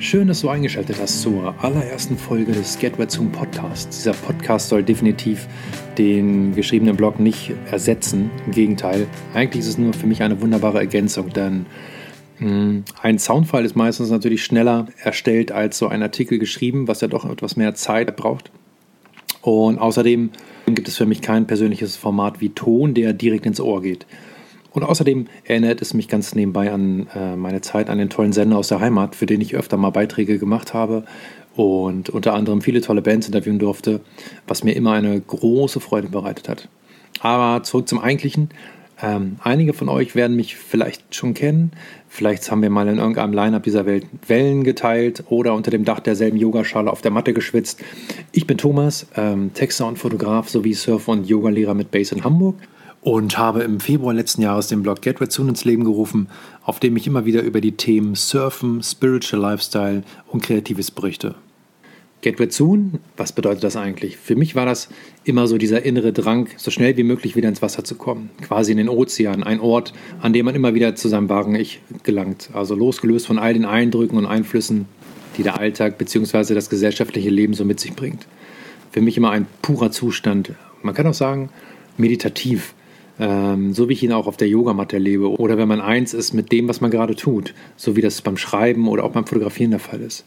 Schön, dass du eingeschaltet hast zur allerersten Folge des Get Wet Zoom Podcasts. Dieser Podcast soll definitiv den geschriebenen Blog nicht ersetzen. Im Gegenteil, eigentlich ist es nur für mich eine wunderbare Ergänzung, denn mh, hm, ein Soundfile ist meistens natürlich schneller erstellt als so ein Artikel geschrieben, was ja doch etwas mehr Zeit braucht. Und außerdem gibt es für mich kein persönliches Format wie Ton, der direkt ins Ohr geht. Und außerdem erinnert es mich ganz nebenbei an äh, meine Zeit an den tollen Sender aus der Heimat, für den ich öfter mal Beiträge gemacht habe und unter anderem viele tolle Bands interviewen durfte, was mir immer eine große Freude bereitet hat. Aber zurück zum Eigentlichen. Ähm, einige von euch werden mich vielleicht schon kennen. Vielleicht haben wir mal in irgendeinem Line-Up dieser Welt Wellen geteilt oder unter dem Dach derselben Yogaschale auf der Matte geschwitzt. Ich bin Thomas, ähm, Texter und Fotograf sowie Surfer und Yogalehrer mit Base in Hamburg und habe im Februar letzten Jahres den Blog Get Red Soon ins Leben gerufen, auf dem ich immer wieder über die Themen Surfen, Spiritual Lifestyle und Kreatives berichte. Get Red Soon, was bedeutet das eigentlich? Für mich war das immer so dieser innere Drang, so schnell wie möglich wieder ins Wasser zu kommen, quasi in den Ozean, ein Ort, an dem man immer wieder zu seinem wahren Ich gelangt, also losgelöst von all den Eindrücken und Einflüssen, die der Alltag bzw. das gesellschaftliche Leben so mit sich bringt. Für mich immer ein purer Zustand, man kann auch sagen, meditativ, ähm, so wie ich ihn auch auf der Yogamatte erlebe oder wenn man eins ist mit dem, was man gerade tut, so wie das beim Schreiben oder auch beim Fotografieren der Fall ist.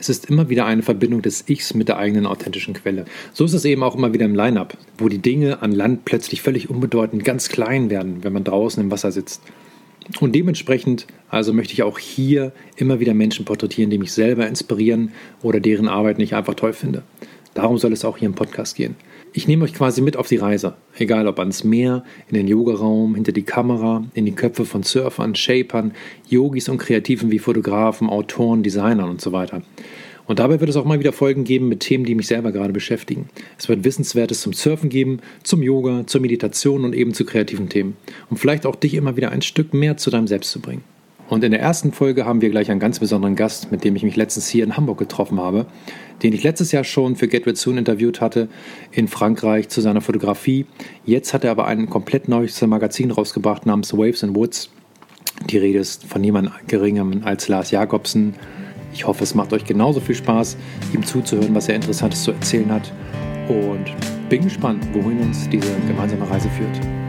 Es ist immer wieder eine Verbindung des Ichs mit der eigenen authentischen Quelle. So ist es eben auch immer wieder im Line-up, wo die Dinge an Land plötzlich völlig unbedeutend ganz klein werden, wenn man draußen im Wasser sitzt. Und dementsprechend also möchte ich auch hier immer wieder Menschen porträtieren, die mich selber inspirieren oder deren Arbeit nicht einfach toll finde. Darum soll es auch hier im Podcast gehen. Ich nehme euch quasi mit auf die Reise, egal ob ans Meer, in den Yogaraum, hinter die Kamera, in die Köpfe von Surfern, Shapern, Yogis und Kreativen wie Fotografen, Autoren, Designern und so weiter. Und dabei wird es auch mal wieder Folgen geben mit Themen, die mich selber gerade beschäftigen. Es wird Wissenswertes zum Surfen geben, zum Yoga, zur Meditation und eben zu kreativen Themen. Um vielleicht auch dich immer wieder ein Stück mehr zu deinem Selbst zu bringen. Und in der ersten Folge haben wir gleich einen ganz besonderen Gast, mit dem ich mich letztens hier in Hamburg getroffen habe, den ich letztes Jahr schon für Get Rid Soon interviewt hatte in Frankreich zu seiner Fotografie. Jetzt hat er aber ein komplett neues Magazin rausgebracht namens Waves and Woods. Die Rede ist von niemand Geringerem als Lars Jakobsen. Ich hoffe, es macht euch genauso viel Spaß, ihm zuzuhören, was er Interessantes zu erzählen hat. Und bin gespannt, wohin uns diese gemeinsame Reise führt.